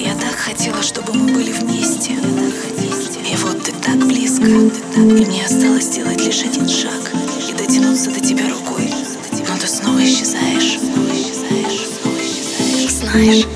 Я так хотела, чтобы мы были вместе. И вот ты так близко. И мне осталось сделать лишь один шаг и дотянуться до тебя рукой. Но ты снова исчезаешь. Знаешь,